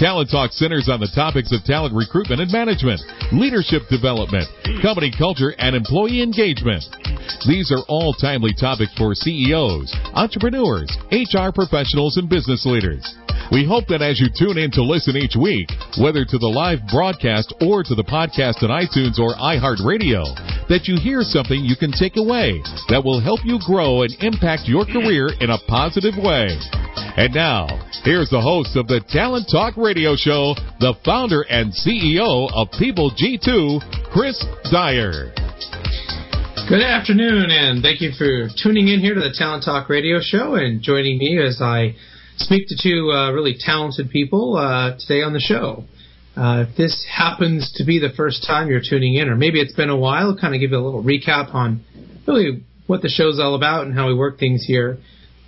Talent Talk centers on the topics of talent recruitment and management, leadership development, company culture, and employee engagement. These are all timely topics for CEOs, entrepreneurs, HR professionals, and business leaders. We hope that as you tune in to listen each week, whether to the live broadcast or to the podcast on iTunes or iHeartRadio, that you hear something you can take away that will help you grow and impact your career in a positive way. And now, here's the host of the Talent Talk Radio Show, the founder and CEO of People G2, Chris Dyer. Good afternoon, and thank you for tuning in here to the Talent Talk Radio Show and joining me as I speak to two uh, really talented people uh, today on the show. Uh, if this happens to be the first time you're tuning in, or maybe it's been a while, kind of give you a little recap on really what the show's all about and how we work things here.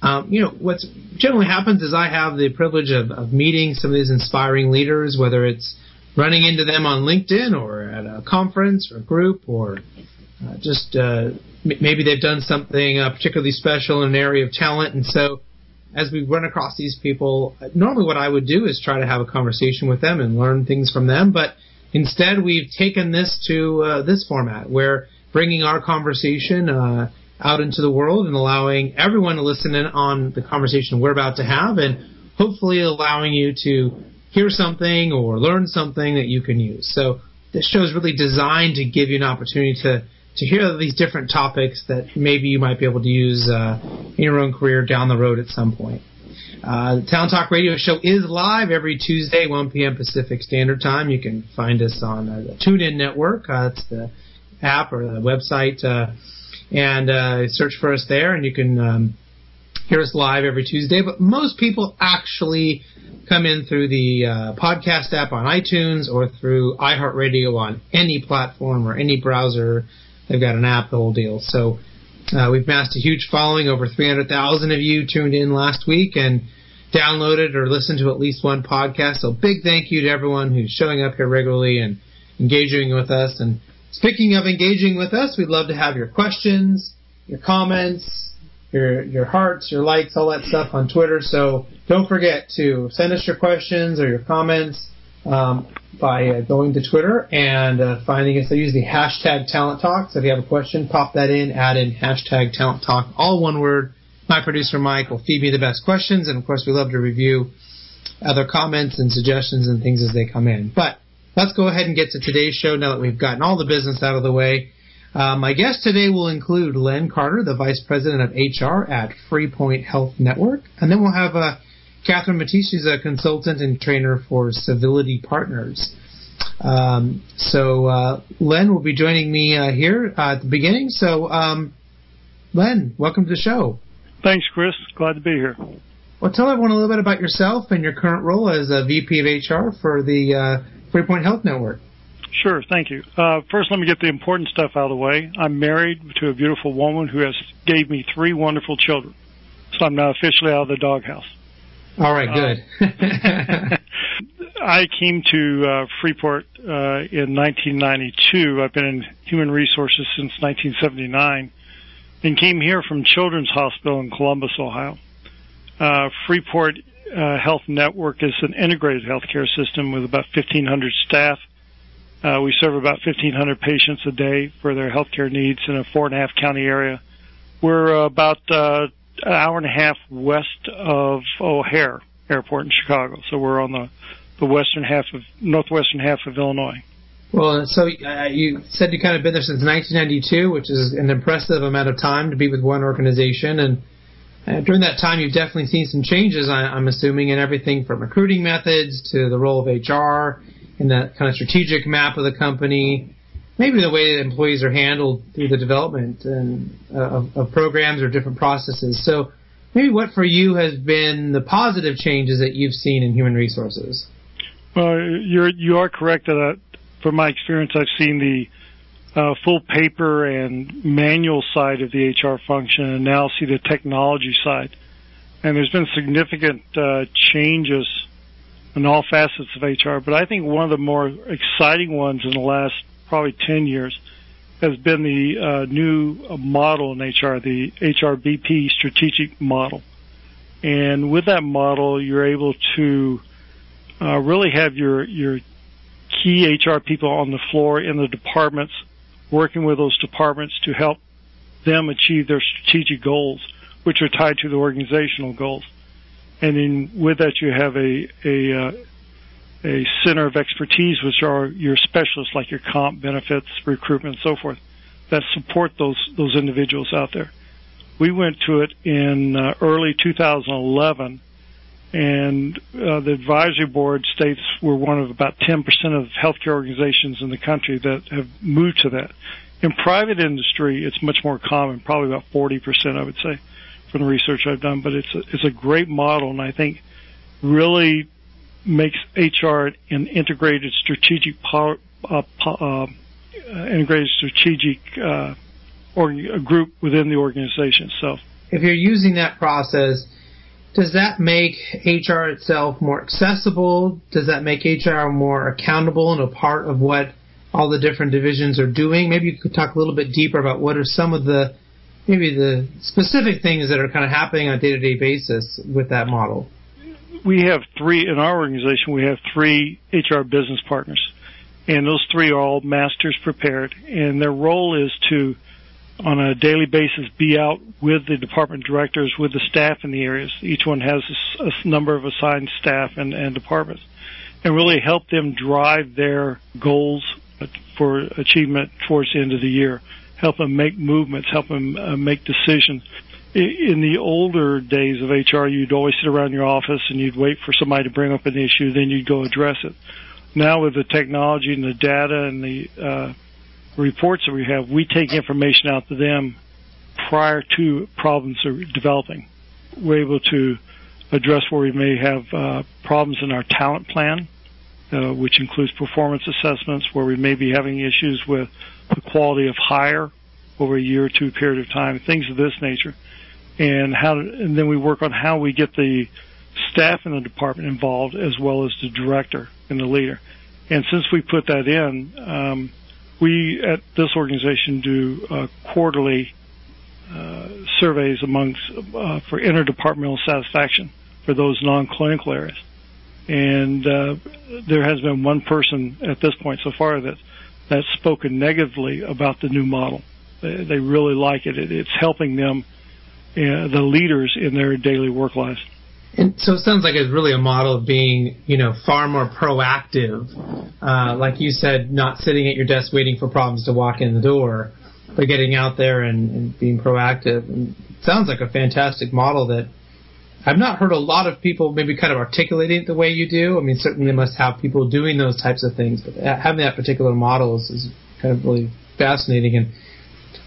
Um, you know, what generally happens is I have the privilege of, of meeting some of these inspiring leaders, whether it's running into them on LinkedIn or at a conference or group or uh, just uh, m- maybe they've done something uh, particularly special in an area of talent, and so as we run across these people, normally what I would do is try to have a conversation with them and learn things from them, but instead we've taken this to uh, this format where bringing our conversation uh, out into the world and allowing everyone to listen in on the conversation we're about to have, and hopefully allowing you to hear something or learn something that you can use. So this show is really designed to give you an opportunity to to hear these different topics that maybe you might be able to use uh, in your own career down the road at some point. Uh, the Talent Talk Radio Show is live every Tuesday, 1 p.m. Pacific Standard Time. You can find us on uh, the TuneIn Network. Uh, it's the app or the website, uh, and uh, search for us there, and you can um, hear us live every Tuesday. But most people actually come in through the uh, podcast app on iTunes or through iHeartRadio on any platform or any browser They've got an app, the whole deal. So uh, we've amassed a huge following. Over 300,000 of you tuned in last week and downloaded or listened to at least one podcast. So big thank you to everyone who's showing up here regularly and engaging with us. And speaking of engaging with us, we'd love to have your questions, your comments, your your hearts, your likes, all that stuff on Twitter. So don't forget to send us your questions or your comments um, by uh, going to Twitter and uh, finding us. I use the hashtag Talent Talk. So if you have a question, pop that in, add in hashtag Talent Talk, all one word. My producer Mike will feed me the best questions, and of course we love to review other comments and suggestions and things as they come in. But let's go ahead and get to today's show now that we've gotten all the business out of the way. Uh, my guest today will include Len Carter, the Vice President of HR at Freeport Health Network, and then we'll have a Catherine Mattice is a consultant and trainer for Civility Partners. Um, so uh, Len will be joining me uh, here uh, at the beginning. So um, Len, welcome to the show. Thanks, Chris. Glad to be here. Well, tell everyone a little bit about yourself and your current role as a VP of HR for the uh, Freeport Health Network. Sure, thank you. Uh, first, let me get the important stuff out of the way. I'm married to a beautiful woman who has gave me three wonderful children, so I'm now officially out of the doghouse. All right, good. Uh, I came to uh, Freeport uh, in 1992. I've been in human resources since 1979 and came here from Children's Hospital in Columbus, Ohio. Uh, Freeport uh, Health Network is an integrated healthcare system with about 1,500 staff. Uh, we serve about 1,500 patients a day for their healthcare needs in a four and a half county area. We're about uh, an hour and a half west of O'Hare Airport in Chicago. So we're on the the western half of northwestern half of Illinois. Well, so uh, you said you kind of been there since 1992, which is an impressive amount of time to be with one organization. And uh, during that time, you've definitely seen some changes. I, I'm assuming in everything from recruiting methods to the role of HR in that kind of strategic map of the company maybe the way that employees are handled through the development and, uh, of, of, programs or different processes. So, maybe what for you has been the positive changes that you've seen in human resources? Well, you're you are correct that from my experience, I've seen the uh, full paper and manual side of the HR function, and now see the technology side. And there's been significant uh, changes in all facets of HR. But I think one of the more exciting ones in the last probably 10 years has been the uh, new model in HR, the HRBP strategic model. And with that model, you're able to uh, really have your your key HR people on the floor in the departments, working with those departments to help them achieve their strategic goals, which are tied to the organizational goals. And then with that, you have a a uh, a center of expertise, which are your specialists like your comp, benefits, recruitment, and so forth, that support those those individuals out there. We went to it in uh, early 2011, and uh, the advisory board states we're one of about 10% of healthcare organizations in the country that have moved to that. In private industry, it's much more common, probably about 40%, I would say, from the research I've done. But it's a, it's a great model, and I think really makes HR an integrated strategic uh, uh, integrated strategic uh, or group within the organization itself. If you're using that process, does that make HR itself more accessible? Does that make HR more accountable and a part of what all the different divisions are doing? Maybe you could talk a little bit deeper about what are some of the maybe the specific things that are kind of happening on a day-to-day basis with that model we have three in our organization. We have three HR business partners, and those three are all masters prepared, and their role is to, on a daily basis, be out with the department directors, with the staff in the areas. Each one has a, a number of assigned staff and, and departments, and really help them drive their goals for achievement towards the end of the year. Help them make movements, help them uh, make decisions in the older days of HR, you'd always sit around your office and you'd wait for somebody to bring up an issue, then you'd go address it. Now with the technology and the data and the uh, reports that we have, we take information out to them prior to problems are developing. We're able to address where we may have uh, problems in our talent plan, uh, which includes performance assessments, where we may be having issues with the quality of hire over a year or two period of time, things of this nature and how, and then we work on how we get the staff in the department involved as well as the director and the leader. And since we put that in, um, we at this organization do uh, quarterly uh, surveys amongst uh, for interdepartmental satisfaction for those non-clinical areas. And uh, there has been one person at this point so far that that's spoken negatively about the new model. They, they really like it. it. It's helping them uh, the leaders in their daily work lives. And so it sounds like it's really a model of being, you know, far more proactive. Uh, like you said, not sitting at your desk waiting for problems to walk in the door, but getting out there and, and being proactive. And it sounds like a fantastic model that I've not heard a lot of people maybe kind of articulating it the way you do. I mean, certainly they must have people doing those types of things, but having that particular model is, is kind of really fascinating. And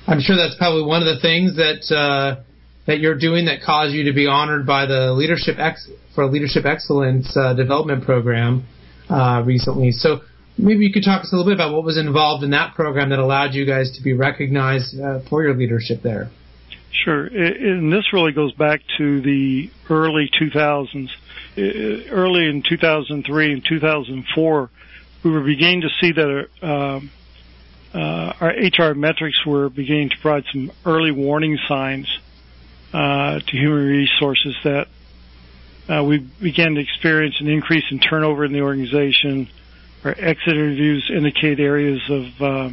I'm sure that's probably one of the things that, uh, that you're doing that caused you to be honored by the leadership ex- for leadership excellence uh, development program uh, recently. So maybe you could talk us a little bit about what was involved in that program that allowed you guys to be recognized uh, for your leadership there. Sure, and this really goes back to the early 2000s. Early in 2003 and 2004, we were beginning to see that um, uh, our HR metrics were beginning to provide some early warning signs uh, to human resources that uh, we began to experience an increase in turnover in the organization. Our exit interviews indicate areas of uh,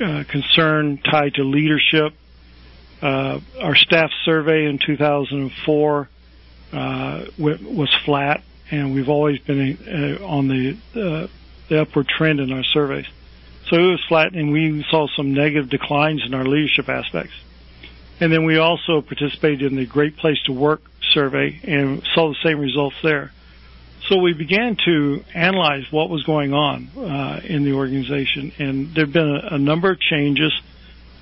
uh, concern tied to leadership. Uh, our staff survey in 2004 uh, was flat, and we've always been uh, on the, uh, the upward trend in our surveys. So it was flat, and we saw some negative declines in our leadership aspects. And then we also participated in the Great Place to Work survey and saw the same results there. So we began to analyze what was going on uh, in the organization, and there have been a, a number of changes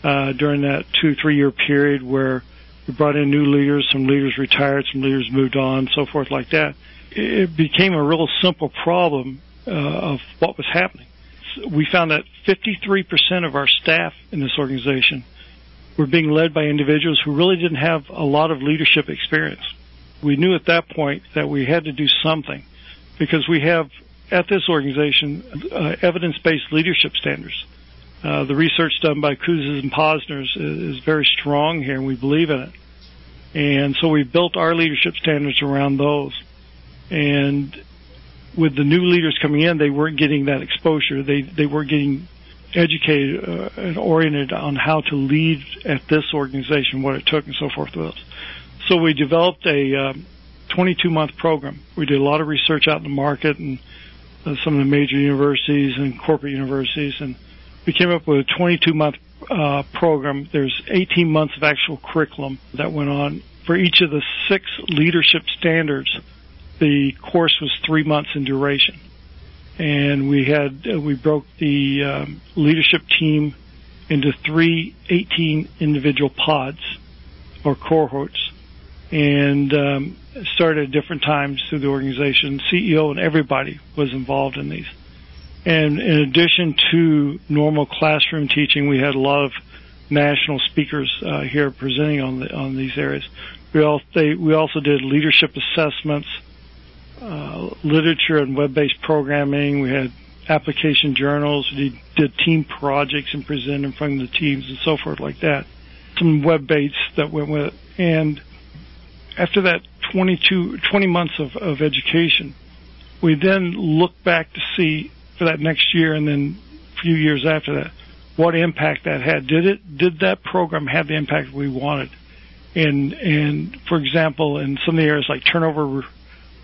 uh, during that two three year period where we brought in new leaders, some leaders retired, some leaders moved on, so forth like that. It became a real simple problem uh, of what was happening. We found that 53% of our staff in this organization were being led by individuals who really didn't have a lot of leadership experience. We knew at that point that we had to do something because we have at this organization uh, evidence-based leadership standards. Uh, the research done by Kouzes and Posners is, is very strong here, and we believe in it. And so we built our leadership standards around those. And with the new leaders coming in, they weren't getting that exposure. They they weren't getting educated uh, and oriented on how to lead at this organization, what it took, and so forth with us. So we developed a um, 22 month program. We did a lot of research out in the market and uh, some of the major universities and corporate universities, and we came up with a 22 month uh, program. There's 18 months of actual curriculum that went on for each of the six leadership standards. The course was three months in duration and we had uh, we broke the um, leadership team into three 18 individual pods or cohorts and um, started at different times through the organization. CEO and everybody was involved in these. And in addition to normal classroom teaching, we had a lot of national speakers uh, here presenting on the on these areas. We also they, we also did leadership assessments uh, literature and web-based programming. We had application journals. We did team projects and presented in front of the teams and so forth like that. Some web-based that went with it. And after that 22, 20 months of, of education, we then looked back to see for that next year and then a few years after that what impact that had. Did it did that program have the impact we wanted? And and for example, in some of the areas like turnover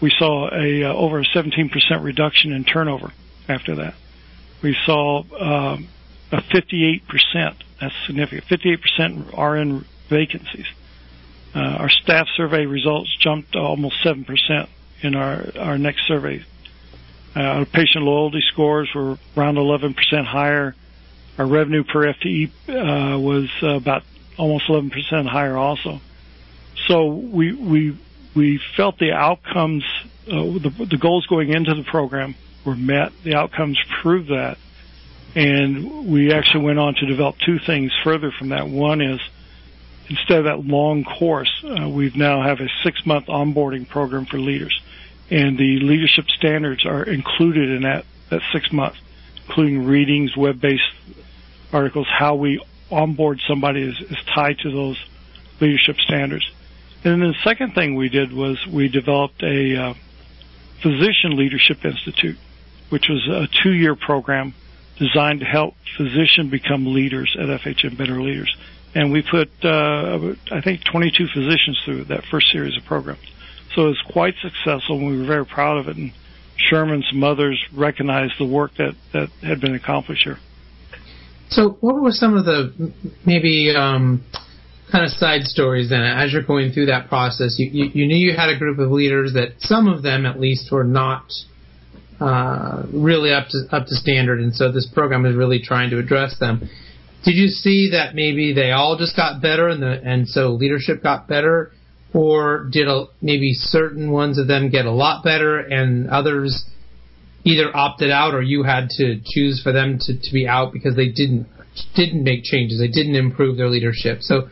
we saw a uh, over a 17% reduction in turnover after that. We saw um, a 58%. That's significant. 58% RN vacancies. Uh, our staff survey results jumped almost 7% in our, our next survey. Uh, our patient loyalty scores were around 11% higher. Our revenue per FTE uh, was about almost 11% higher also. So we, we we felt the outcomes, uh, the, the goals going into the program were met. The outcomes proved that. And we actually went on to develop two things further from that. One is instead of that long course, uh, we now have a six month onboarding program for leaders. And the leadership standards are included in that, that six months, including readings, web based articles. How we onboard somebody is, is tied to those leadership standards. And then the second thing we did was we developed a uh, physician leadership institute, which was a two-year program designed to help physicians become leaders at FHN Better Leaders. And we put, uh, I think, 22 physicians through that first series of programs. So it was quite successful, and we were very proud of it. And Sherman's mothers recognized the work that, that had been accomplished here. So, what were some of the maybe um, kind of side stories then. As you're going through that process you, you, you, knew you had a group of leaders that some of them at least were not uh, really up to up to standard and so this program is really trying to address them. Did you see that maybe they all just got better and the and so leadership got better? Or did a, maybe certain ones of them get a lot better and others either opted out or you had to choose for them to, to be out because they didn't didn't make changes. They didn't improve their leadership. So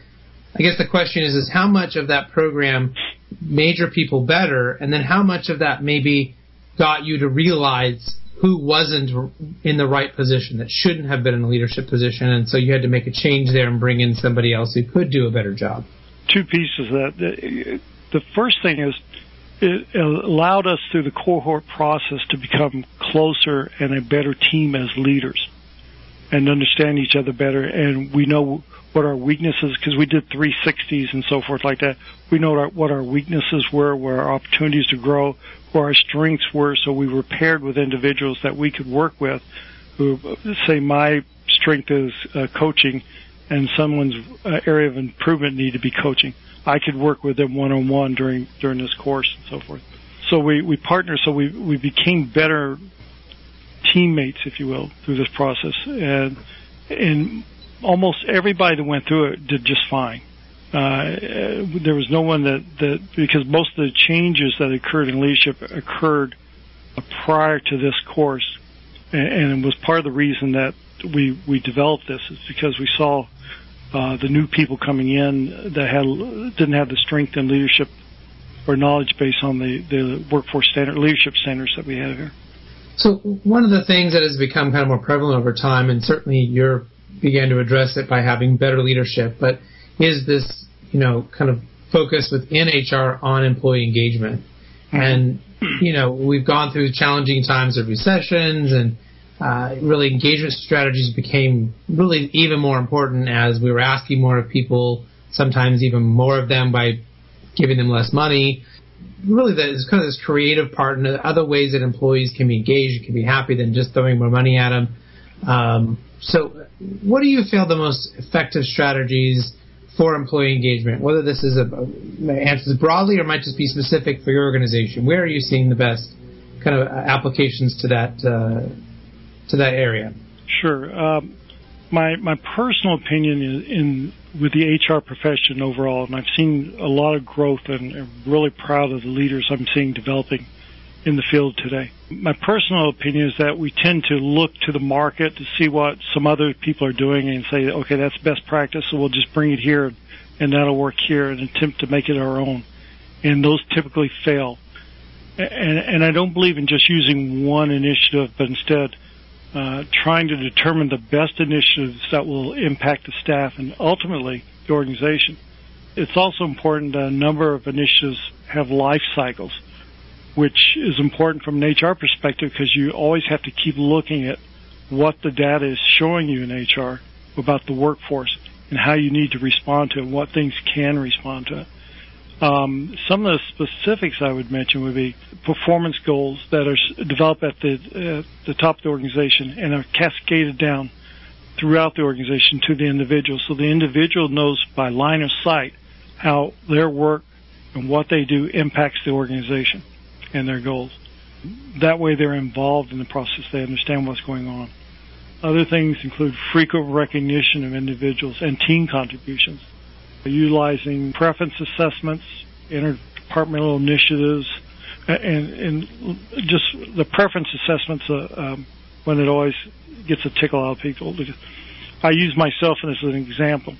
I guess the question is, is how much of that program made your people better, and then how much of that maybe got you to realize who wasn't in the right position that shouldn't have been in a leadership position, and so you had to make a change there and bring in somebody else who could do a better job. Two pieces of that. The first thing is it allowed us through the cohort process to become closer and a better team as leaders and understand each other better. And we know what our weaknesses, because we did 360s and so forth like that. We know what our weaknesses were, where our opportunities to grow, where our strengths were. So we were paired with individuals that we could work with who say my strength is uh, coaching and someone's uh, area of improvement need to be coaching. I could work with them one on one during during this course and so forth. So we we partner. So we we became better teammates, if you will, through this process. And and almost everybody that went through it did just fine. Uh, there was no one that, that because most of the changes that occurred in leadership occurred prior to this course, and, and it was part of the reason that we we developed this is because we saw uh, the new people coming in that had didn't have the strength and leadership or knowledge base on the the workforce standard leadership standards that we have here. So one of the things that has become kind of more prevalent over time, and certainly you began to address it by having better leadership, but is this you know kind of focus within HR on employee engagement, mm-hmm. and you know we've gone through challenging times of recessions and uh, really engagement strategies became really even more important as we were asking more of people, sometimes even more of them by giving them less money. Really, there's kind of this creative part and other ways that employees can be engaged, can be happy than just throwing more money at them. Um, so, what do you feel the most effective strategies for employee engagement? Whether this is a answers broadly or might just be specific for your organization. Where are you seeing the best kind of applications to that uh, to that area? Sure. Um, my my personal opinion is in with the HR profession overall, and I've seen a lot of growth, and I'm really proud of the leaders I'm seeing developing in the field today. My personal opinion is that we tend to look to the market to see what some other people are doing and say, okay, that's best practice, so we'll just bring it here, and that'll work here, and attempt to make it our own. And those typically fail. And, and I don't believe in just using one initiative, but instead uh, trying to determine the best initiatives that will impact the staff and ultimately the organization. It's also important that a number of initiatives have life cycles, which is important from an HR perspective because you always have to keep looking at what the data is showing you in HR about the workforce and how you need to respond to it what things can respond to it. Um, some of the specifics I would mention would be performance goals that are developed at the uh, the top of the organization and are cascaded down throughout the organization to the individual, so the individual knows by line of sight how their work and what they do impacts the organization and their goals. That way, they're involved in the process; they understand what's going on. Other things include frequent recognition of individuals and team contributions utilizing preference assessments, interdepartmental initiatives, and, and just the preference assessments, uh, um, when it always gets a tickle out of people. I use myself as an example.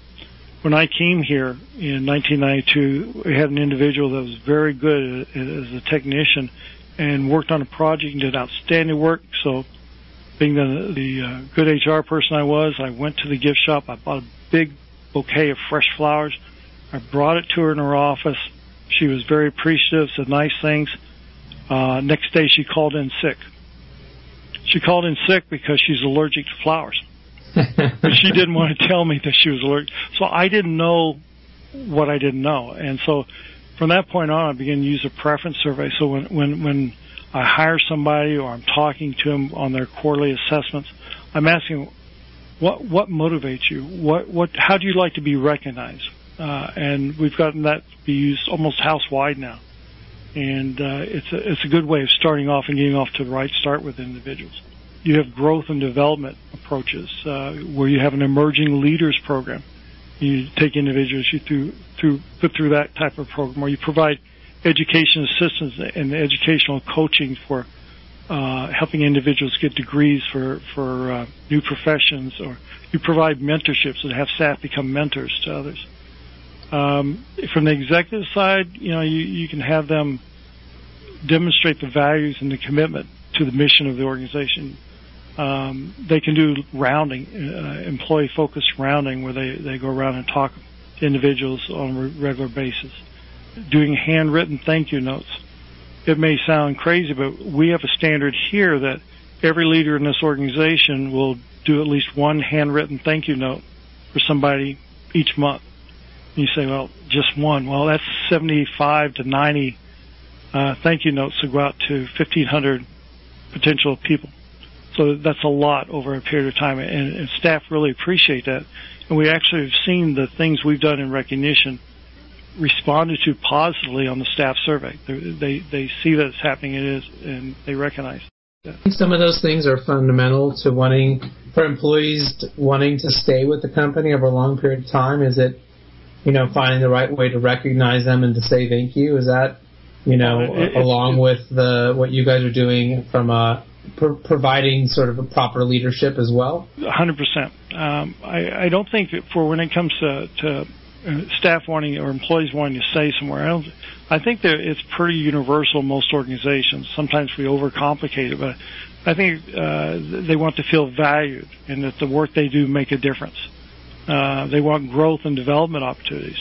When I came here in 1992, we had an individual that was very good as a technician and worked on a project and did outstanding work. So, being the, the uh, good HR person I was, I went to the gift shop. I bought a big bouquet of fresh flowers. I brought it to her in her office. She was very appreciative, said nice things. Uh, next day she called in sick. She called in sick because she's allergic to flowers. But she didn't want to tell me that she was allergic. So I didn't know what I didn't know. And so from that point on, I began to use a preference survey. So when, when, when I hire somebody or I'm talking to them on their quarterly assessments, I'm asking what what motivates you? What what how do you like to be recognized? Uh, and we've gotten that to be used almost house wide now, and uh, it's a it's a good way of starting off and getting off to the right start with individuals. You have growth and development approaches uh, where you have an emerging leaders program. You take individuals you through through put through that type of program, or you provide education assistance and educational coaching for uh, helping individuals get degrees for for uh, new professions, or you provide mentorships and have staff become mentors to others. Um, from the executive side, you know, you, you can have them demonstrate the values and the commitment to the mission of the organization. Um, they can do rounding, uh, employee-focused rounding, where they, they go around and talk to individuals on a regular basis. Doing handwritten thank you notes it may sound crazy, but we have a standard here that every leader in this organization will do at least one handwritten thank you note for somebody each month. And you say, well, just one. Well, that's 75 to 90 uh, thank you notes to go out to 1,500 potential people. So that's a lot over a period of time, and, and staff really appreciate that. And we actually have seen the things we've done in recognition responded to positively on the staff survey. They they, see that it's happening. It is, and they recognize. That. I think some of those things are fundamental to wanting for employees to, wanting to stay with the company over a long period of time. Is it, you know, finding the right way to recognize them and to say thank you? Is that, you know, uh, it, along with the what you guys are doing from a pro- providing sort of a proper leadership as well? 100%. Um, I, I don't think for when it comes to, to uh, staff wanting or employees wanting to stay somewhere. I think that it's pretty universal in most organizations. Sometimes we overcomplicate it, but I think uh, they want to feel valued and that the work they do make a difference. Uh, they want growth and development opportunities.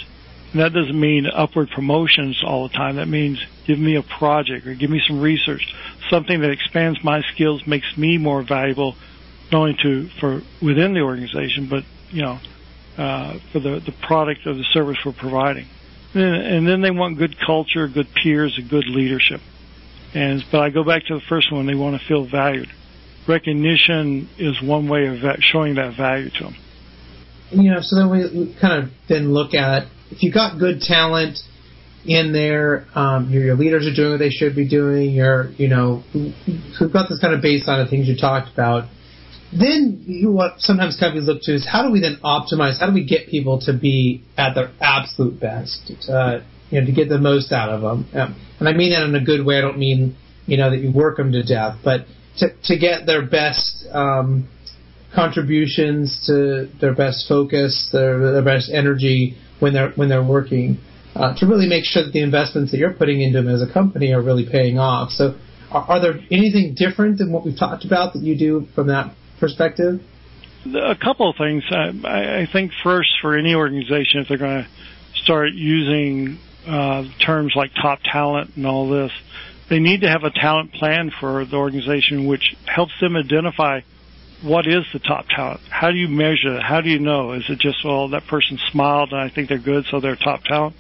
And that doesn't mean upward promotions all the time. That means give me a project or give me some research, something that expands my skills, makes me more valuable, not only to for within the organization, but you know, uh, for the the product or the service we're providing. And, and then they want good culture, good peers, and good leadership. And but I go back to the first one. They want to feel valued. Recognition is one way of showing that value to them. You know, so then we kind of then look at if you got good talent in there, um, your, your leaders are doing what they should be doing. You're, you know, we've got this kind of baseline of things you talked about. Then you, what sometimes companies look to is how do we then optimize? How do we get people to be at their absolute best? Uh, you know, to get the most out of them. Um, and I mean that in a good way. I don't mean, you know, that you work them to death, but to, to get their best, um, contributions to their best focus, their, their best energy when they're, when they're working, uh, to really make sure that the investments that you're putting into them as a company are really paying off. So are, are there anything different than what we've talked about that you do from that perspective? A couple of things. I, I think first, for any organization, if they're going to start using uh, terms like top talent and all this, they need to have a talent plan for the organization which helps them identify what is the top talent. How do you measure? How do you know? Is it just, well, that person smiled and I think they're good, so they're top talent?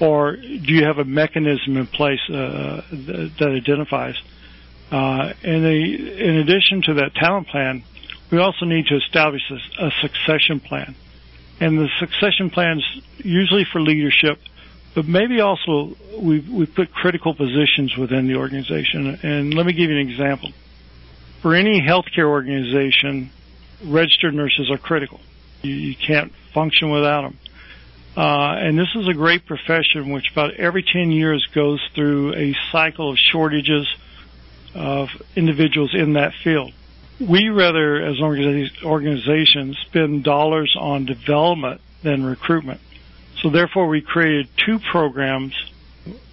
Or do you have a mechanism in place uh, that identifies? Uh, and they, in addition to that talent plan, we also need to establish a, a succession plan. And the succession plans usually for leadership but maybe also we we put critical positions within the organization. And let me give you an example. For any healthcare organization, registered nurses are critical. You, you can't function without them. Uh, and this is a great profession which about every 10 years goes through a cycle of shortages of individuals in that field. We rather, as organizations, spend dollars on development than recruitment. So therefore, we created two programs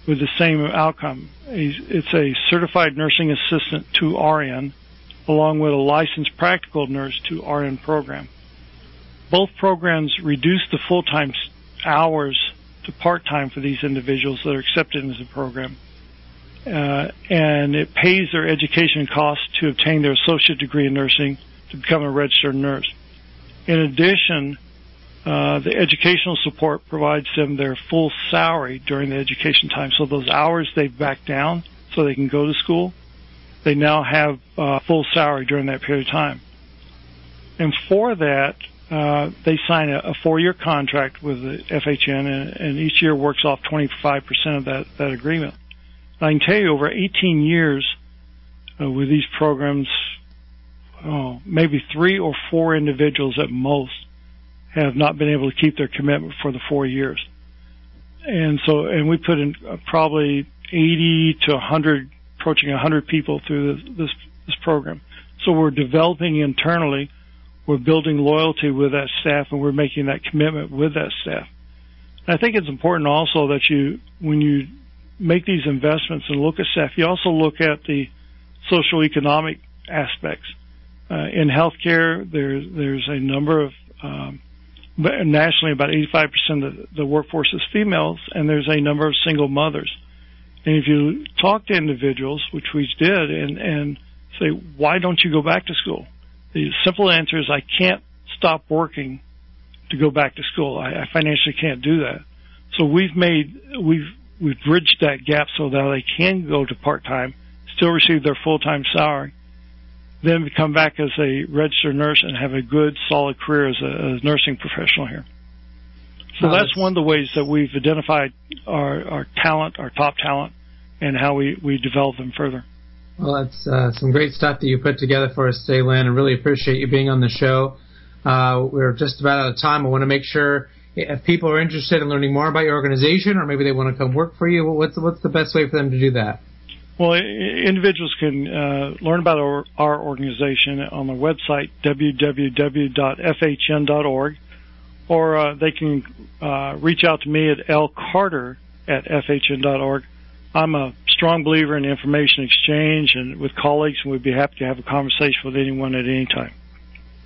with the same outcome. It's a certified nursing assistant to RN, along with a licensed practical nurse to RN program. Both programs reduce the full-time hours to part-time for these individuals that are accepted into the program. Uh, and it pays their education costs to obtain their associate degree in nursing to become a registered nurse. In addition, uh, the educational support provides them their full salary during the education time. So those hours they back down so they can go to school, they now have uh, full salary during that period of time. And for that, uh, they sign a, a four-year contract with the FHN, and, and each year works off 25% of that, that agreement. I can tell you, over 18 years uh, with these programs, oh, maybe three or four individuals at most have not been able to keep their commitment for the four years. And so, and we put in uh, probably 80 to 100, approaching 100 people through this, this, program. So we're developing internally, we're building loyalty with that staff, and we're making that commitment with that staff. I think it's important also that you, when you make these investments and look at staff, you also look at the social economic aspects. Uh, in healthcare, there, there's a number of um, nationally about 85% of the workforce is females, and there's a number of single mothers. And if you talk to individuals, which we did, and, and say, why don't you go back to school? The simple answer is I can't stop working to go back to school. I, I financially can't do that. So we've made, we've, we've bridged that gap so that they can go to part-time, still receive their full-time salary, then come back as a registered nurse and have a good, solid career as a, a nursing professional here. So that's one of the ways that we've identified our, our talent, our top talent, and how we, we develop them further. Well, that's uh, some great stuff that you put together for us today, Len, and really appreciate you being on the show. Uh, we're just about out of time. I want to make sure if people are interested in learning more about your organization, or maybe they want to come work for you, what's what's the best way for them to do that? Well, individuals can uh, learn about our, our, organization on the website www.fhn.org, or uh, they can uh, reach out to me at lcarter at fhn.org. I'm a strong believer in information exchange and with colleagues, and we'd be happy to have a conversation with anyone at any time.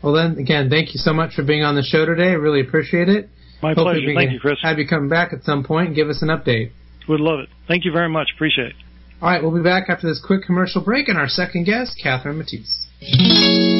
Well, then, again, thank you so much for being on the show today. I really appreciate it. My Hope pleasure. Thank you, Chris. Have you come back at some point and give us an update. Would love it. Thank you very much. Appreciate it. All right, we'll be back after this quick commercial break and our second guest, Catherine Mattice.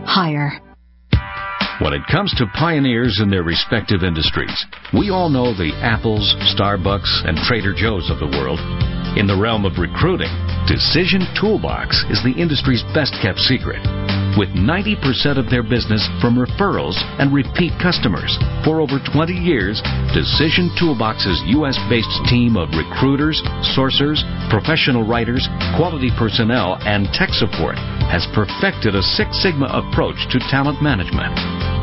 When it comes to pioneers in their respective industries, we all know the Apples, Starbucks, and Trader Joe's of the world. In the realm of recruiting, Decision Toolbox is the industry's best kept secret with 90% of their business from referrals and repeat customers. For over 20 years, Decision Toolbox's U.S. based team of recruiters, sourcers, professional writers, quality personnel, and tech support has perfected a Six Sigma approach to talent management.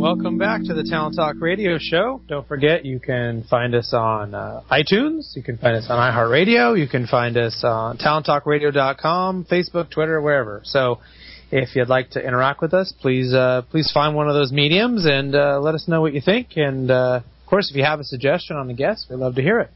Welcome back to the Talent Talk Radio Show. Don't forget, you can find us on uh, iTunes. You can find us on iHeartRadio. You can find us on TalentTalkRadio.com, Facebook, Twitter, wherever. So, if you'd like to interact with us, please uh, please find one of those mediums and uh, let us know what you think. And uh, of course, if you have a suggestion on the guest, we'd love to hear it.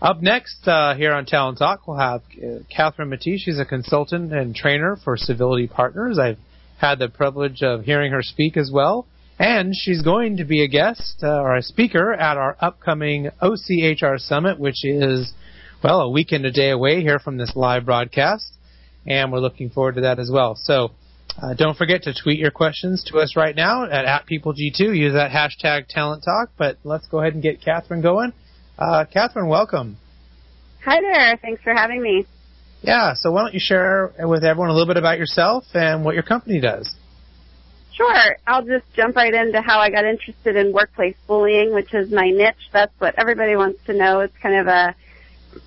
Up next uh, here on Talent Talk, we'll have uh, Catherine Mattice. She's a consultant and trainer for Civility Partners. I've had the privilege of hearing her speak as well. And she's going to be a guest uh, or a speaker at our upcoming OCHR Summit, which is, well, a week and a day away here from this live broadcast. And we're looking forward to that as well. So uh, don't forget to tweet your questions to us right now at, at PeopleG2. Use that hashtag Talent Talk. But let's go ahead and get Catherine going. Uh, Catherine, welcome. Hi there. Thanks for having me. Yeah. So why don't you share with everyone a little bit about yourself and what your company does? Sure. I'll just jump right into how I got interested in workplace bullying, which is my niche. That's what everybody wants to know. It's kind of a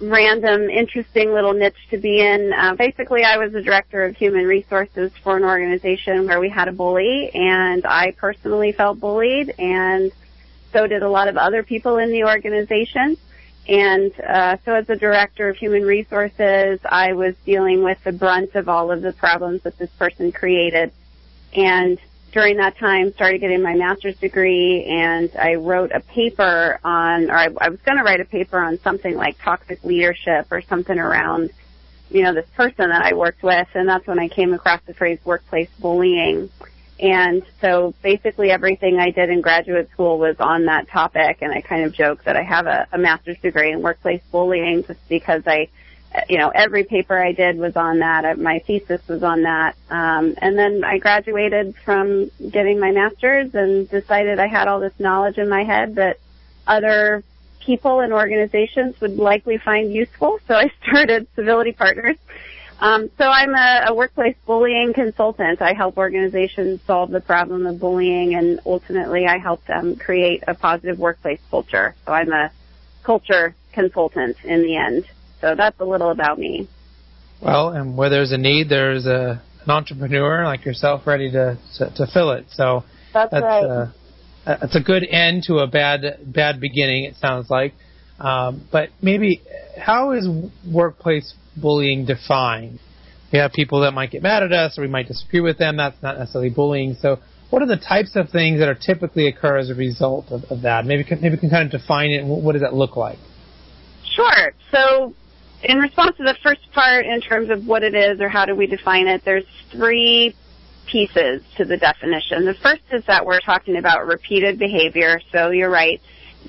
random, interesting little niche to be in. Uh, basically, I was the director of human resources for an organization where we had a bully, and I personally felt bullied, and so did a lot of other people in the organization. And uh, so, as a director of human resources, I was dealing with the brunt of all of the problems that this person created. And during that time started getting my master's degree and I wrote a paper on, or I, I was going to write a paper on something like toxic leadership or something around, you know, this person that I worked with. And that's when I came across the phrase workplace bullying. And so basically everything I did in graduate school was on that topic. And I kind of joke that I have a, a master's degree in workplace bullying just because I, you know, every paper I did was on that. My thesis was on that. Um, and then I graduated from getting my master's and decided I had all this knowledge in my head that other people and organizations would likely find useful. So I started Civility Partners. Um, so I'm a, a workplace bullying consultant. I help organizations solve the problem of bullying and ultimately I help them create a positive workplace culture. So I'm a culture consultant in the end. So that's a little about me. Well, and where there's a need, there's a, an entrepreneur like yourself ready to to, to fill it. So that's, that's right. Uh, that's a good end to a bad bad beginning. It sounds like. Um, but maybe how is workplace bullying defined? We have people that might get mad at us, or we might disagree with them. That's not necessarily bullying. So, what are the types of things that are typically occur as a result of, of that? Maybe maybe we can kind of define it. What does that look like? Sure. So in response to the first part, in terms of what it is or how do we define it, there's three pieces to the definition. The first is that we're talking about repeated behavior. So you're right,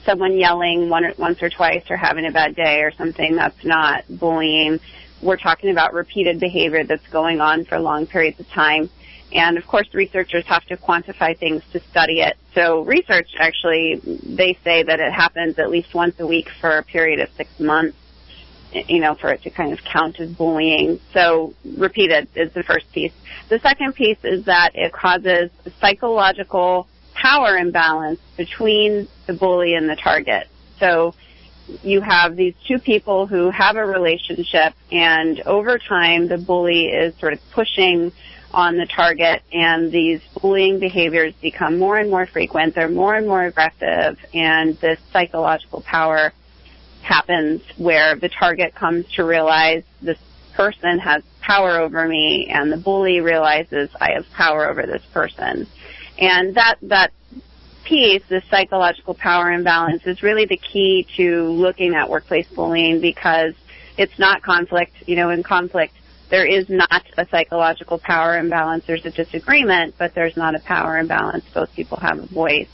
someone yelling one once or twice or having a bad day or something, that's not bullying. We're talking about repeated behavior that's going on for long periods of time. And of course, researchers have to quantify things to study it. So research actually, they say that it happens at least once a week for a period of six months, you know, for it to kind of count as bullying. So repeated is the first piece. The second piece is that it causes psychological power imbalance between the bully and the target. So you have these two people who have a relationship and over time the bully is sort of pushing on the target and these bullying behaviors become more and more frequent. They're more and more aggressive and this psychological power happens where the target comes to realize this person has power over me and the bully realizes I have power over this person. And that, that piece, the psychological power imbalance, is really the key to looking at workplace bullying because it's not conflict. You know, in conflict, there is not a psychological power imbalance. There's a disagreement, but there's not a power imbalance. Both people have a voice.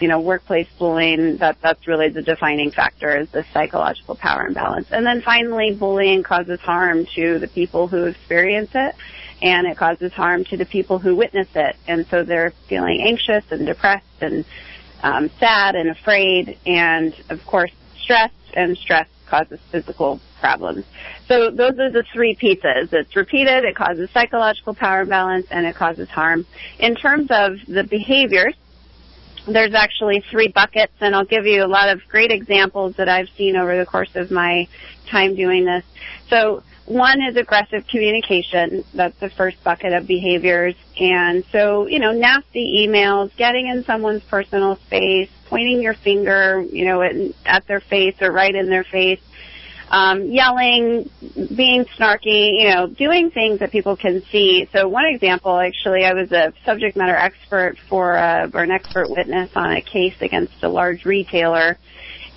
You know, workplace bullying, that, that's really the defining factor is the psychological power imbalance. And then finally, bullying causes harm to the people who experience it and it causes harm to the people who witness it. And so they're feeling anxious and depressed and um, sad and afraid and of course stressed and stress causes physical problems. So those are the three pieces. It's repeated, it causes psychological power imbalance, and it causes harm. In terms of the behaviors, there's actually three buckets, and I'll give you a lot of great examples that I've seen over the course of my time doing this. So one is aggressive communication. That's the first bucket of behaviors. And so, you know, nasty emails, getting in someone's personal space, pointing your finger, you know, at, at their face or right in their face, um, yelling, being snarky, you know, doing things that people can see. So one example, actually, I was a subject matter expert for, uh, or an expert witness on a case against a large retailer.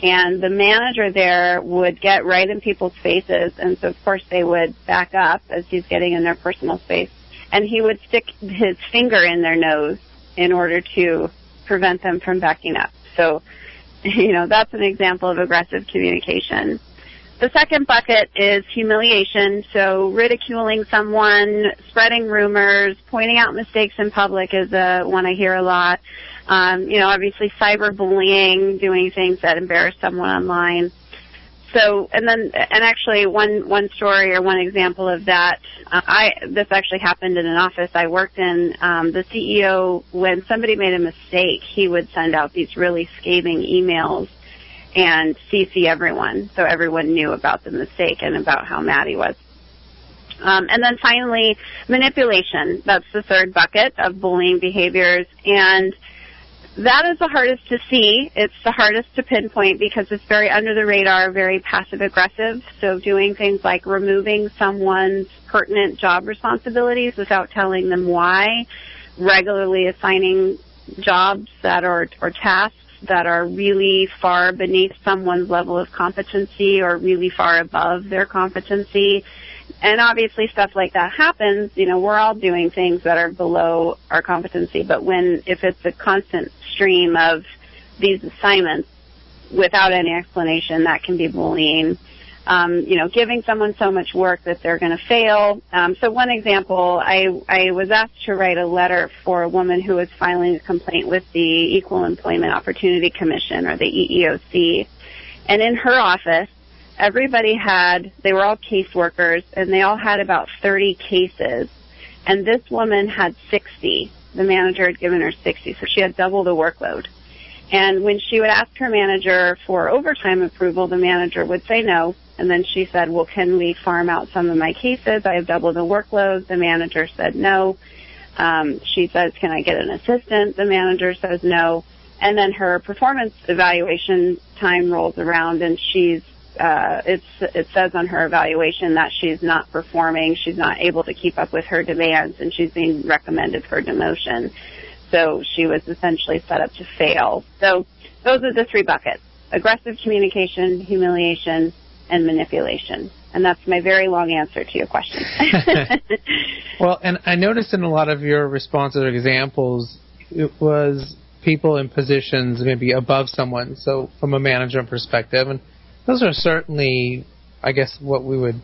And the manager there would get right in people's faces, and so of course they would back up as he's getting in their personal space. And he would stick his finger in their nose in order to prevent them from backing up. So, you know, that's an example of aggressive communication. The second bucket is humiliation. So ridiculing someone, spreading rumors, pointing out mistakes in public is a one I hear a lot. Um, you know, obviously cyberbullying, doing things that embarrass someone online. So, and then, and actually, one one story or one example of that, uh, I this actually happened in an office I worked in. Um, the CEO, when somebody made a mistake, he would send out these really scathing emails and CC everyone, so everyone knew about the mistake and about how mad he was. Um, and then finally, manipulation. That's the third bucket of bullying behaviors. And that is the hardest to see. It's the hardest to pinpoint because it's very under the radar, very passive aggressive. So doing things like removing someone's pertinent job responsibilities without telling them why, regularly assigning jobs that are or tasks that are really far beneath someone's level of competency or really far above their competency. And obviously stuff like that happens, you know, we're all doing things that are below our competency, but when, if it's a constant stream of these assignments without any explanation, that can be bullying um, you know, giving someone so much work that they're going to fail. Um, so one example, I, I was asked to write a letter for a woman who was filing a complaint with the Equal Employment Opportunity Commission or the EEOC. And in her office, everybody had, they were all caseworkers and they all had about 30 cases. And this woman had 60. The manager had given her 60, so she had double the workload. And when she would ask her manager for overtime approval, the manager would say no. And then she said, well, can we farm out some of my cases? I have doubled the workload. The manager said no. Um, she says, can I get an assistant? The manager says no. And then her performance evaluation time rolls around and she's, uh, it's, it says on her evaluation that she's not performing. She's not able to keep up with her demands and she's being recommended for demotion. So she was essentially set up to fail. So those are the three buckets. Aggressive communication, humiliation, and manipulation. And that's my very long answer to your question. well, and I noticed in a lot of your responses or examples, it was people in positions maybe above someone, so from a management perspective. And those are certainly, I guess, what we would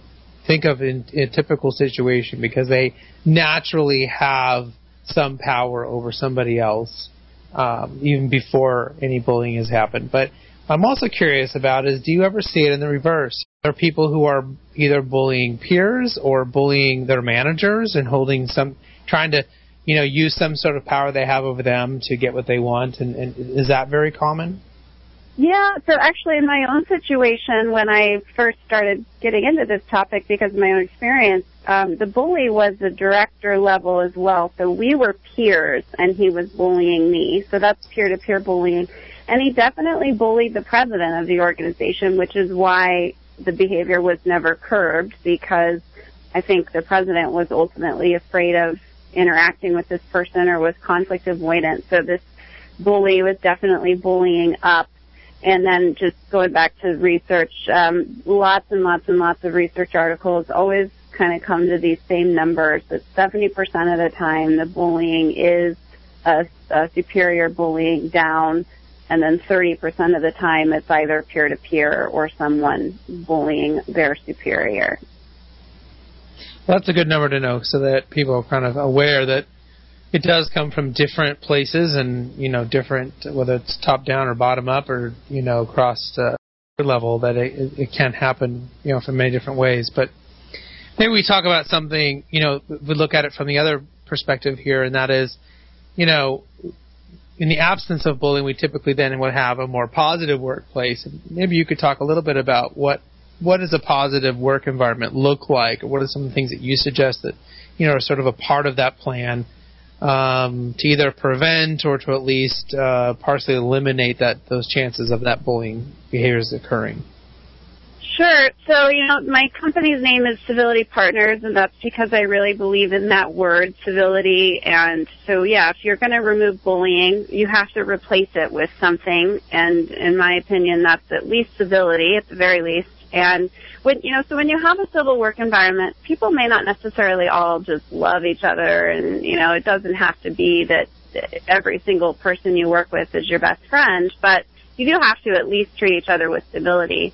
think of in, in a typical situation because they naturally have some power over somebody else um, even before any bullying has happened. But I'm also curious about is do you ever see it in the reverse? There are people who are either bullying peers or bullying their managers and holding some, trying to, you know, use some sort of power they have over them to get what they want. And, and is that very common? Yeah, so actually in my own situation, when I first started getting into this topic because of my own experience, um, the bully was the director level as well. So we were peers and he was bullying me. So that's peer-to-peer bullying. And he definitely bullied the president of the organization, which is why the behavior was never curbed because I think the president was ultimately afraid of interacting with this person or was conflict avoidant. So this bully was definitely bullying up and then just going back to research, um, lots and lots and lots of research articles always kind of come to these same numbers that 70% of the time the bullying is a, a superior bullying down and then 30% of the time it's either peer to peer or someone bullying their superior. Well, that's a good number to know so that people are kind of aware that it does come from different places and you know different whether it's top down or bottom up or you know across uh, level that it, it can happen you know from many different ways but maybe we talk about something you know we look at it from the other perspective here and that is you know in the absence of bullying we typically then would have a more positive workplace maybe you could talk a little bit about what what does a positive work environment look like what are some of the things that you suggest that you know are sort of a part of that plan um, to either prevent or to at least uh, partially eliminate that those chances of that bullying behaviors occurring? Sure. So, you know, my company's name is Civility Partners, and that's because I really believe in that word, civility. And so, yeah, if you're going to remove bullying, you have to replace it with something. And in my opinion, that's at least civility, at the very least. And when you know, so when you have a civil work environment, people may not necessarily all just love each other, and you know, it doesn't have to be that every single person you work with is your best friend, but you do have to at least treat each other with civility.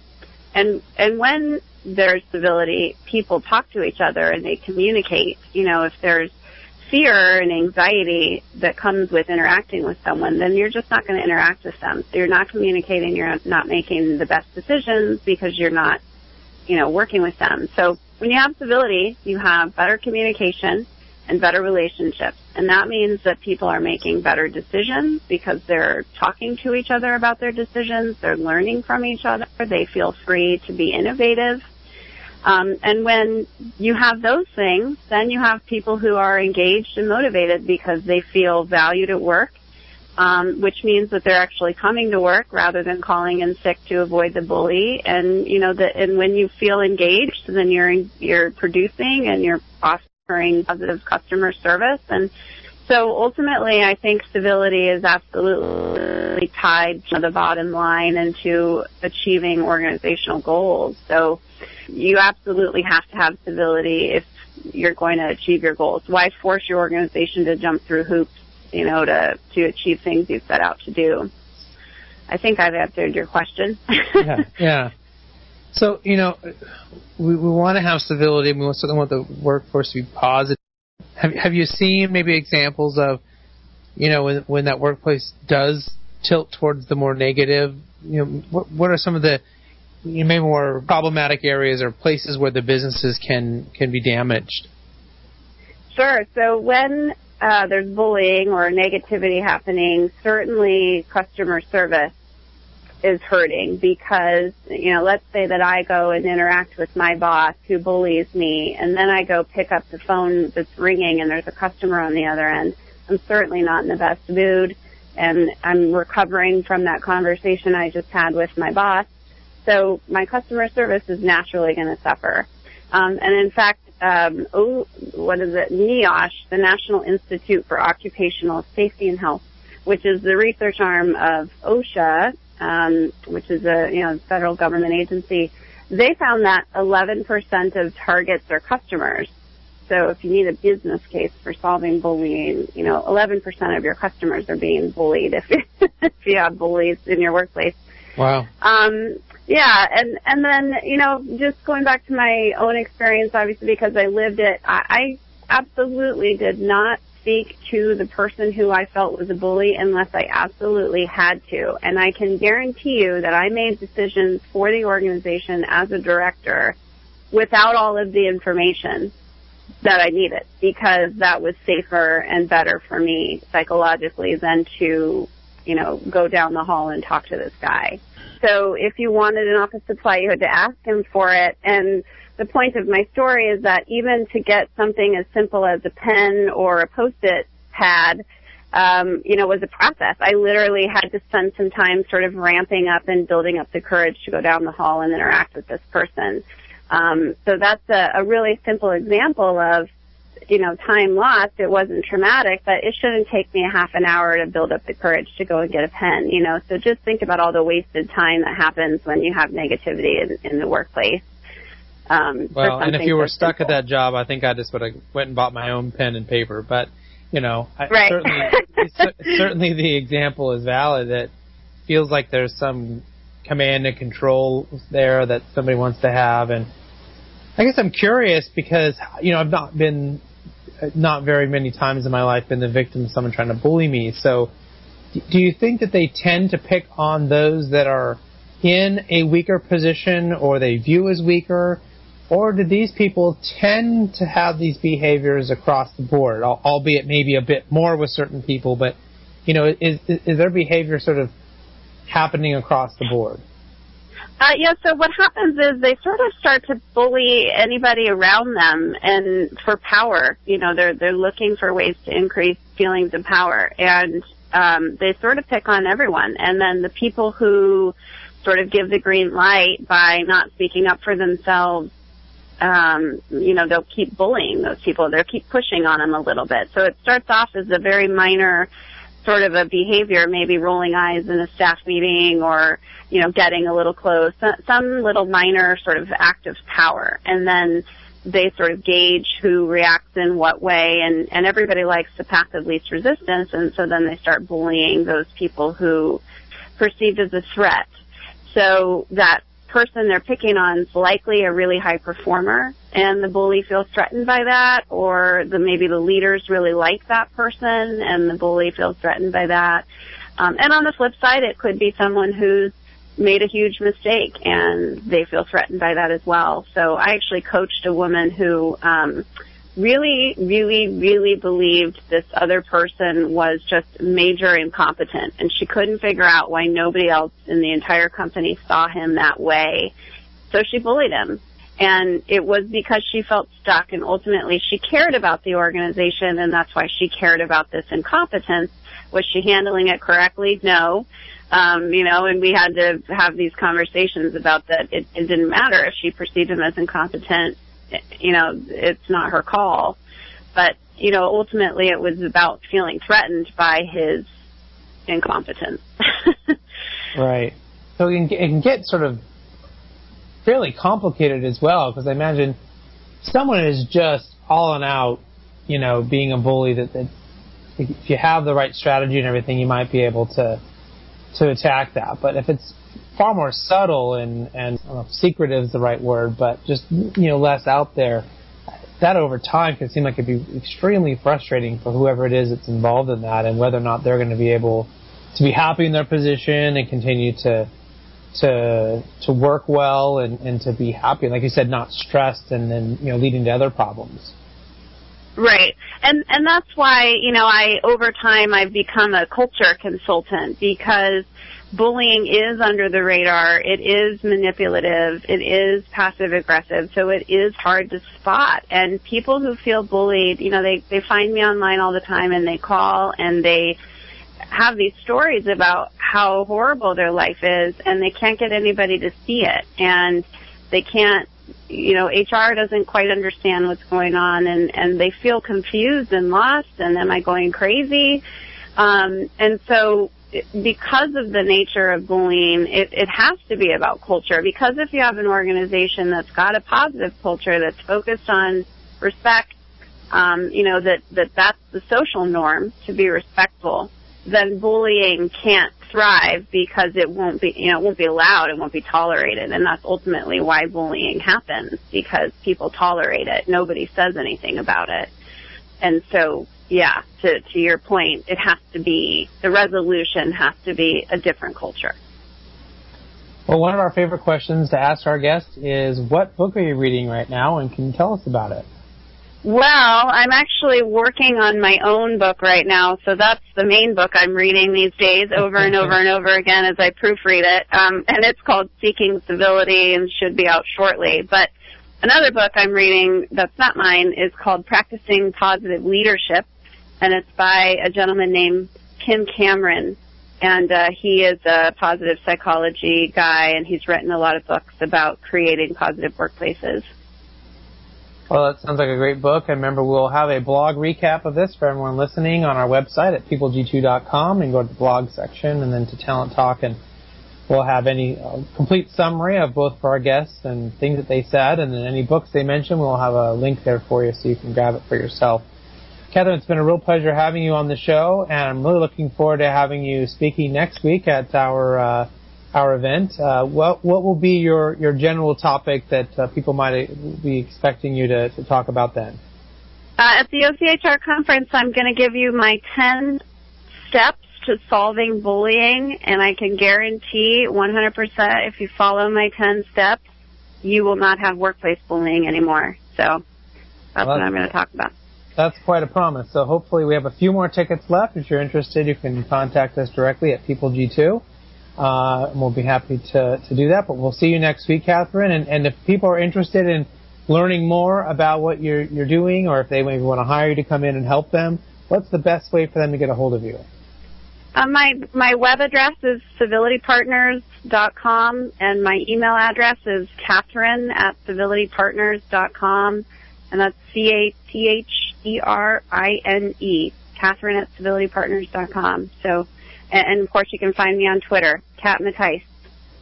And and when there's civility, people talk to each other and they communicate. You know, if there's fear and anxiety that comes with interacting with someone, then you're just not going to interact with them. So you're not communicating, you're not making the best decisions because you're not you know, working with them. So when you have civility, you have better communication and better relationships. And that means that people are making better decisions because they're talking to each other about their decisions. They're learning from each other. They feel free to be innovative. Um, and when you have those things, then you have people who are engaged and motivated because they feel valued at work um, which means that they're actually coming to work rather than calling in sick to avoid the bully. And you know that, and when you feel engaged, then you're you're producing and you're offering positive customer service. And so ultimately, I think civility is absolutely tied to the bottom line and to achieving organizational goals. So you absolutely have to have civility if you're going to achieve your goals. Why force your organization to jump through hoops you know, to, to achieve things you set out to do. I think I've answered your question. yeah, yeah. So, you know, we, we want to have civility we certainly want the workforce to be positive. Have, have you seen maybe examples of, you know, when, when that workplace does tilt towards the more negative, you know, what, what are some of the you know, maybe more problematic areas or places where the businesses can, can be damaged? Sure. So when uh, there's bullying or negativity happening, certainly customer service is hurting because, you know, let's say that I go and interact with my boss who bullies me and then I go pick up the phone that's ringing and there's a customer on the other end. I'm certainly not in the best mood and I'm recovering from that conversation I just had with my boss. So my customer service is naturally going to suffer. Um, and in fact, um, oh, what is it? NIOSH, the National Institute for Occupational Safety and Health, which is the research arm of OSHA, um, which is a you know federal government agency. they found that 11% of targets are customers. So if you need a business case for solving bullying, you know, 11% of your customers are being bullied if, if you have bullies in your workplace. Wow. Um, yeah, and and then you know, just going back to my own experience, obviously because I lived it, I, I absolutely did not speak to the person who I felt was a bully unless I absolutely had to. And I can guarantee you that I made decisions for the organization as a director without all of the information that I needed because that was safer and better for me psychologically than to, you know, go down the hall and talk to this guy. So if you wanted an office supply, you had to ask him for it. And the point of my story is that even to get something as simple as a pen or a post-it pad, um, you know, was a process. I literally had to spend some time sort of ramping up and building up the courage to go down the hall and interact with this person. Um, so that's a, a really simple example of, you know, time lost. It wasn't traumatic, but it shouldn't take me a half an hour to build up the courage to go and get a pen, you know. So just think about all the wasted time that happens when you have negativity in, in the workplace. Um, well, and if you were stuck simple. at that job, I think I just would have went and bought my own pen and paper. But you know, I, right. certainly, certainly the example is valid. That feels like there's some command and control there that somebody wants to have, and I guess I'm curious because you know I've not been not very many times in my life been the victim of someone trying to bully me. So, do you think that they tend to pick on those that are in a weaker position or they view as weaker? Or do these people tend to have these behaviors across the board, albeit maybe a bit more with certain people, but, you know, is, is their behavior sort of happening across the board? Uh, yeah, so what happens is they sort of start to bully anybody around them and for power. You know, they're, they're looking for ways to increase feelings of power and, um, they sort of pick on everyone. And then the people who sort of give the green light by not speaking up for themselves um, you know, they'll keep bullying those people. They'll keep pushing on them a little bit. So it starts off as a very minor sort of a behavior, maybe rolling eyes in a staff meeting or, you know, getting a little close, some little minor sort of act of power. And then they sort of gauge who reacts in what way and, and everybody likes the path of least resistance and so then they start bullying those people who perceived as a threat. So that person they're picking on is likely a really high performer and the bully feels threatened by that or the maybe the leaders really like that person and the bully feels threatened by that. Um, and on the flip side, it could be someone who's made a huge mistake and they feel threatened by that as well. So I actually coached a woman who um, really, really, really believed this other person was just major incompetent and she couldn't figure out why nobody else in the entire company saw him that way. So she bullied him. And it was because she felt stuck and ultimately she cared about the organization and that's why she cared about this incompetence. Was she handling it correctly? No. Um, you know, and we had to have these conversations about that. It, it didn't matter if she perceived him as incompetent you know, it's not her call. But, you know, ultimately it was about feeling threatened by his incompetence. right. So it can, it can get sort of fairly complicated as well, because I imagine someone is just all and out, you know, being a bully that, that if you have the right strategy and everything, you might be able to to attack that. But if it's far more subtle and and know, secretive is the right word, but just you know less out there. That over time can seem like it'd be extremely frustrating for whoever it is that's involved in that, and whether or not they're going to be able to be happy in their position and continue to to to work well and, and to be happy, like you said, not stressed and then you know leading to other problems. Right. And and that's why, you know, I over time I've become a culture consultant because bullying is under the radar. It is manipulative. It is passive aggressive. So it is hard to spot. And people who feel bullied, you know, they, they find me online all the time and they call and they have these stories about how horrible their life is and they can't get anybody to see it. And they can't, you know, HR doesn't quite understand what's going on and, and they feel confused and lost and am I going crazy? Um, and so because of the nature of bullying, it, it has to be about culture. Because if you have an organization that's got a positive culture that's focused on respect, um, you know that that that's the social norm to be respectful, then bullying can't thrive because it won't be, you know, it won't be allowed, it won't be tolerated, and that's ultimately why bullying happens because people tolerate it. Nobody says anything about it, and so yeah, to to your point, it has to be the resolution has to be a different culture. Well, one of our favorite questions to ask our guests is, "What book are you reading right now, and can you tell us about it?" Well, I'm actually working on my own book right now, so that's the main book I'm reading these days over and over and over again as I proofread it. Um, and it's called Seeking Civility and should be out shortly. But another book I'm reading that's not mine is called Practicing Positive Leadership, and it's by a gentleman named Kim Cameron. And uh, he is a positive psychology guy, and he's written a lot of books about creating positive workplaces. Well, that sounds like a great book. And remember, we'll have a blog recap of this for everyone listening on our website at peopleg2.com and go to the blog section and then to Talent Talk and we'll have any uh, complete summary of both for our guests and things that they said and then any books they mentioned. We'll have a link there for you so you can grab it for yourself. Catherine, it's been a real pleasure having you on the show and I'm really looking forward to having you speaking next week at our uh, our event. Uh, what what will be your, your general topic that uh, people might be expecting you to, to talk about then? Uh, at the OCHR conference, I'm going to give you my 10 steps to solving bullying, and I can guarantee 100% if you follow my 10 steps, you will not have workplace bullying anymore. So that's well, what I'm going to talk about. That's quite a promise. So hopefully we have a few more tickets left. If you're interested, you can contact us directly at PeopleG2. Uh, and we'll be happy to, to do that. But we'll see you next week, Catherine. And, and if people are interested in learning more about what you're, you're doing, or if they maybe want to hire you to come in and help them, what's the best way for them to get a hold of you? Uh, my my web address is civilitypartners.com, and my email address is Catherine at civilitypartners.com, and that's C A T H E R I N E, Catherine at civilitypartners.com. So and, of course, you can find me on Twitter, Cat Mattice.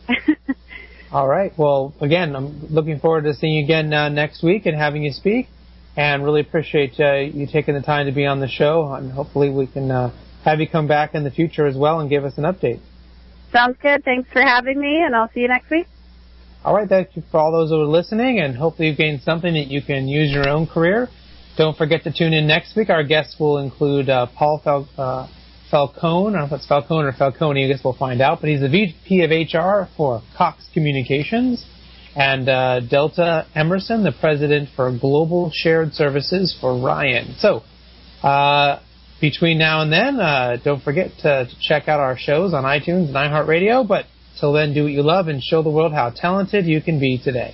All right. Well, again, I'm looking forward to seeing you again uh, next week and having you speak. And really appreciate uh, you taking the time to be on the show. And hopefully, we can uh, have you come back in the future as well and give us an update. Sounds good. Thanks for having me, and I'll see you next week. All right. Thank you for all those who are listening, and hopefully, you've gained something that you can use in your own career. Don't forget to tune in next week. Our guests will include uh, Paul Fel- uh, Falcone. I don't know if it's Falcone or Falcone. I guess we'll find out. But he's the VP of HR for Cox Communications. And uh, Delta Emerson, the president for Global Shared Services for Ryan. So, uh, between now and then, uh, don't forget to, to, check out our shows on iTunes and iHeartRadio. But till then, do what you love and show the world how talented you can be today.